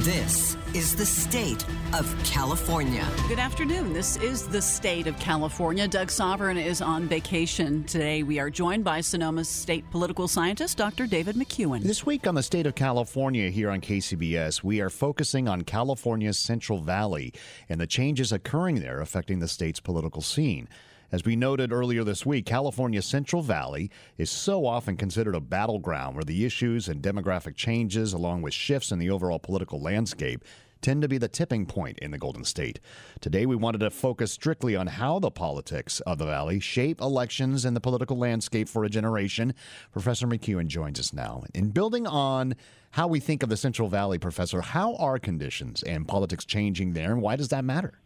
This is the state of California. Good afternoon. This is the state of California. Doug Sovern is on vacation today. We are joined by Sonoma's state political scientist, Dr. David McCuan. This week on the state of California here on KCBS, we are focusing on California's Central Valley and the changes occurring there affecting the state's political scene. As we noted earlier this week, California's Central Valley is so often considered a battleground where the issues and demographic changes, along with shifts in the overall political landscape, tend to be the tipping point in the Golden State. Today, we wanted to focus strictly on how the politics of the Valley shape elections and the political landscape for a generation. Professor McCuan joins us now. In building on how we think of the Central Valley, Professor, how are conditions and politics changing there, and why does that matter?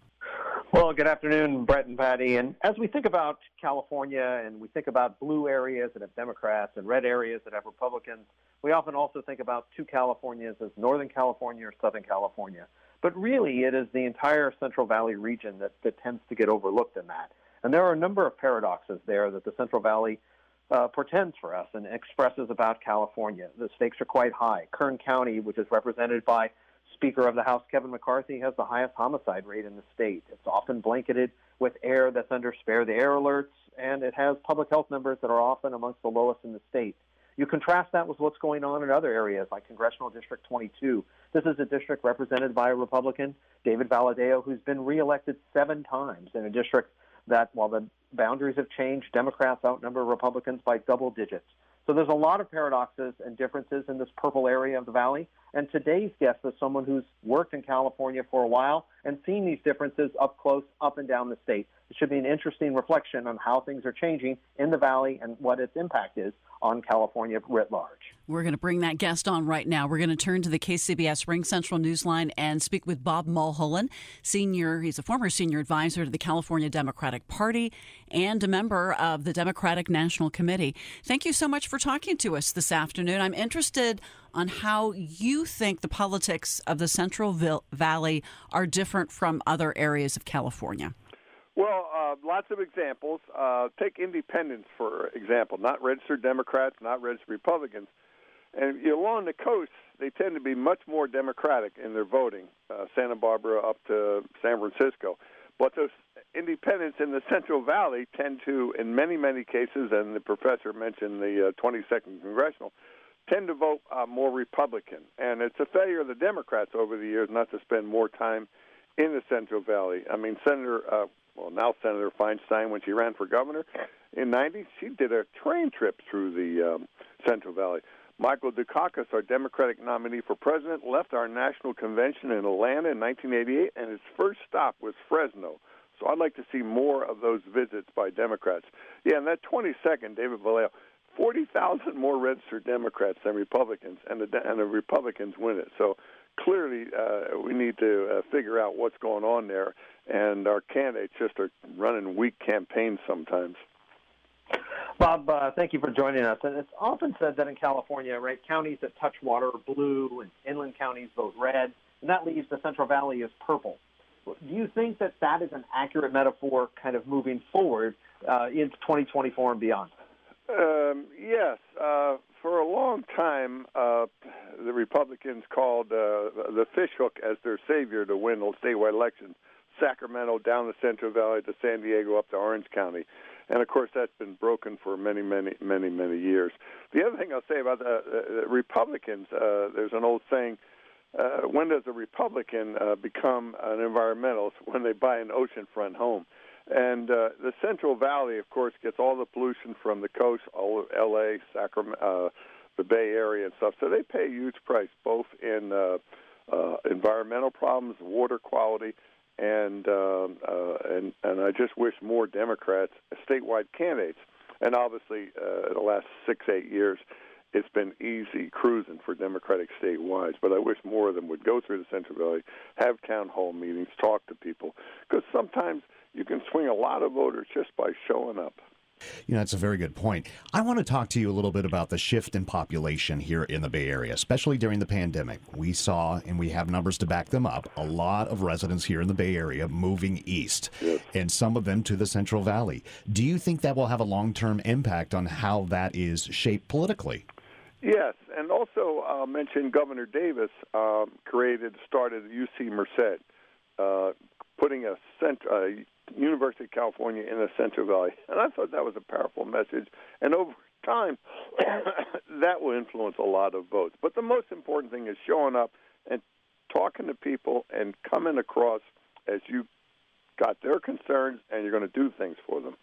Well, good afternoon, Bret and Patti. And as we think about California and we think about blue areas that have Democrats and red areas that have Republicans, we often also think about two Californias as Northern California or Southern California. But really, it is the entire Central Valley region that, that tends to get overlooked in that. And there are a number of paradoxes there that the Central Valley uh, portends for us and expresses about California. The stakes are quite high. Kern County, which is represented by Speaker of the House Kevin McCarthy has the highest homicide rate in the state. It's often blanketed with air that's under spare the air alerts, and it has public health numbers that are often amongst the lowest in the state. You contrast that with what's going on in other areas like Congressional District 22. This is a district represented by a Republican, David Valadao, who's been reelected seven times in a district that, while the boundaries have changed, Democrats outnumber Republicans by double digits. So there's a lot of paradoxes and differences in this purple area of the valley. And today's guest is someone who's worked in California for a while and seeing these differences up close, up and down the state. It should be an interesting reflection on how things are changing in the valley and what its impact is on California writ large. We're going to bring that guest on right now. We're going to turn to the KCBS RingCentral Newsline and speak with Bob Mulholland, senior. He's a former senior advisor to the California Democratic Party and a member of the Democratic National Committee. Thank you so much for talking to us this afternoon. I'm interested on how you think the politics of the Central Valley are different from other areas of California. Well, uh, lots of examples. Uh, take independents, for example, not registered Democrats, not registered Republicans. And along the coast, they tend to be much more Democratic in their voting, uh, Santa Barbara up to San Francisco. But those independents in the Central Valley tend to, in many, many cases, and the professor mentioned the uh, 22nd Congressional, tend to vote uh, more Republican. And it's a failure of the Democrats over the years not to spend more time in the Central Valley. I mean, Senator, uh, well, now Senator Feinstein, when she ran for governor in '90, she did a train trip through the um, Central Valley. Michael Dukakis, our Democratic nominee for president, left our national convention in Atlanta in 1988, and his first stop was Fresno. So I'd like to see more of those visits by Democrats. Yeah, and that 22nd, David Valadao, 40,000 more registered Democrats than Republicans, and the, and the Republicans win it. So clearly, uh, we need to uh, figure out what's going on there, and our candidates just are running weak campaigns sometimes. Bob, uh, thank you for joining us. And it's often said that in California, right, counties that touch water are blue, and inland counties vote red, and that leaves the Central Valley as purple. Do you think that that is an accurate metaphor, kind of moving forward uh, into 2024 and beyond? Um, yes. Uh, for a long time, uh, the Republicans called uh, the fishhook as their savior to win statewide elections. Sacramento down the Central Valley to San Diego up to Orange County. And of course, that's been broken for many, many, many, many years. The other thing I'll say about the, the Republicans, uh, there's an old saying: uh, "When does a Republican uh, become an environmentalist? When they buy an oceanfront home." And uh, the Central Valley, of course, gets all the pollution from the coast, all of L.A., Sacramento, uh, the Bay Area and stuff. So they pay a huge price, both in uh, uh, environmental problems, water quality, and um, uh, and and I just wish more Democrats, statewide candidates, and obviously uh, the last six eight years, it's been easy cruising for Democratic statewide. But I wish more of them would go through the Central Valley, have town hall meetings, talk to people, because sometimes you can swing a lot of voters just by showing up. You know, that's a very good point. I want to talk to you a little bit about the shift in population here in the Bay Area, especially during the pandemic. We saw, and we have numbers to back them up, a lot of residents here in the Bay Area moving east, yes. and some of them to the Central Valley. Do you think that will have a long term impact on how that is shaped politically? Yes, and also uh, mention Governor Davis um, created, started UC Merced, uh, putting a cent- uh, University of California in the Central Valley. And I thought that was a powerful message. And over time, that will influence a lot of votes. But the most important thing is showing up and talking to people and coming across as you got their concerns and you're going to do things for them.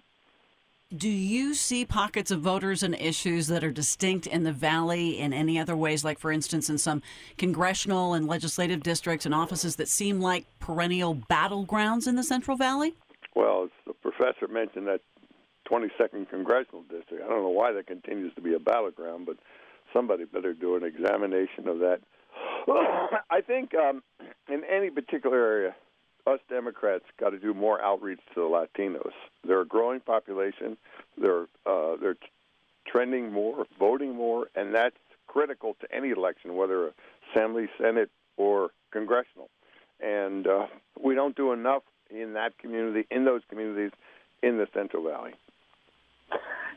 Do you see pockets of voters and issues that are distinct in the Valley in any other ways, like, for instance, in some congressional and legislative districts and offices that seem like perennial battlegrounds in the Central Valley? Well, the professor mentioned, that 22nd congressional district. I don't know why that continues to be a battleground, but somebody better do an examination of that. I think um, in any particular area, us Democrats got to do more outreach to the Latinos. They're a growing population. They're uh, they're trending more, voting more, and that's critical to any election, whether Assembly, Senate, or congressional. And uh, we don't do enough in that community, in those communities, in the Central Valley.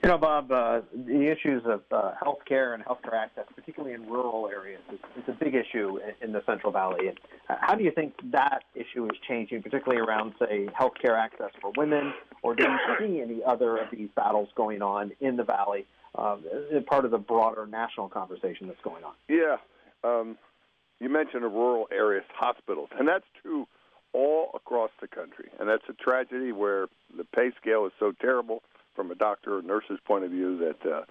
You know, Bob, uh, the issues of uh, health care and healthcare access, particularly in rural areas, is, is a big issue in, in the Central Valley. And uh, how do you think that issue is changing, particularly around, say, healthcare access for women, or do you see any other of these battles going on in the Valley, uh, part of the broader national conversation that's going on? Yeah. Um, you mentioned rural areas, hospitals, and that's true all across the country. And that's a tragedy where the pay scale is so terrible from a doctor or nurse's point of view that uh,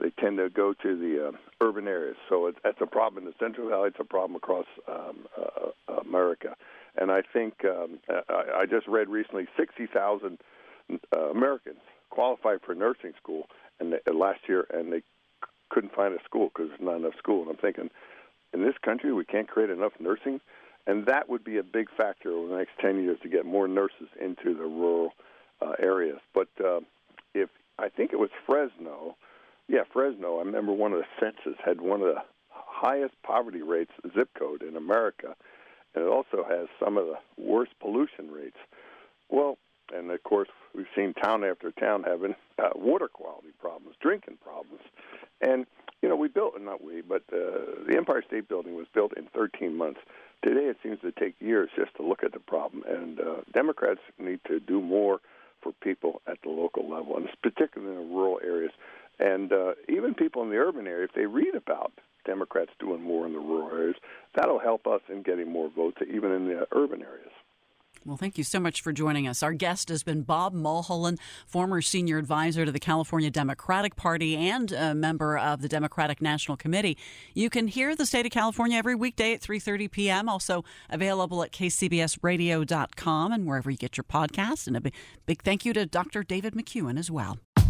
they tend to go to the uh, urban areas. So it, that's a problem in the Central Valley. It's a problem across um, uh, America. And I think um, I, I just read recently 60,000 uh, Americans qualified for nursing school and they, last year, and they couldn't find a school because there's not enough school. And I'm thinking, in this country, we can't create enough nursing and that would be a big factor over the next 10 years to get more nurses into the rural uh, areas. But uh, if I think it was Fresno, yeah, Fresno. I remember one of the census had one of the highest poverty rates zip code in America, and it also has some of the worst pollution rates. Well, and of course, we've seen town after town having uh, water quality problems, drinking problems, and you know, we built not we, but uh, the Empire State Building was built in 13 months. Today, it seems to take years just to look at the problem, and uh, Democrats need to do more for people at the local level, and particularly in the rural areas. And uh, even people in the urban area, if they read about Democrats doing more in the rural areas, that'll help us in getting more votes, even in the urban areas. Well, thank you so much for joining us. Our guest has been Bob Mulholland, former senior advisor to the California Democratic Party and a member of the Democratic National Committee. You can hear the state of California every weekday at 3:30 p.m. Also available at kcbsradio.com and wherever you get your podcasts. And a big, big thank you to Dr. David McCuan as well.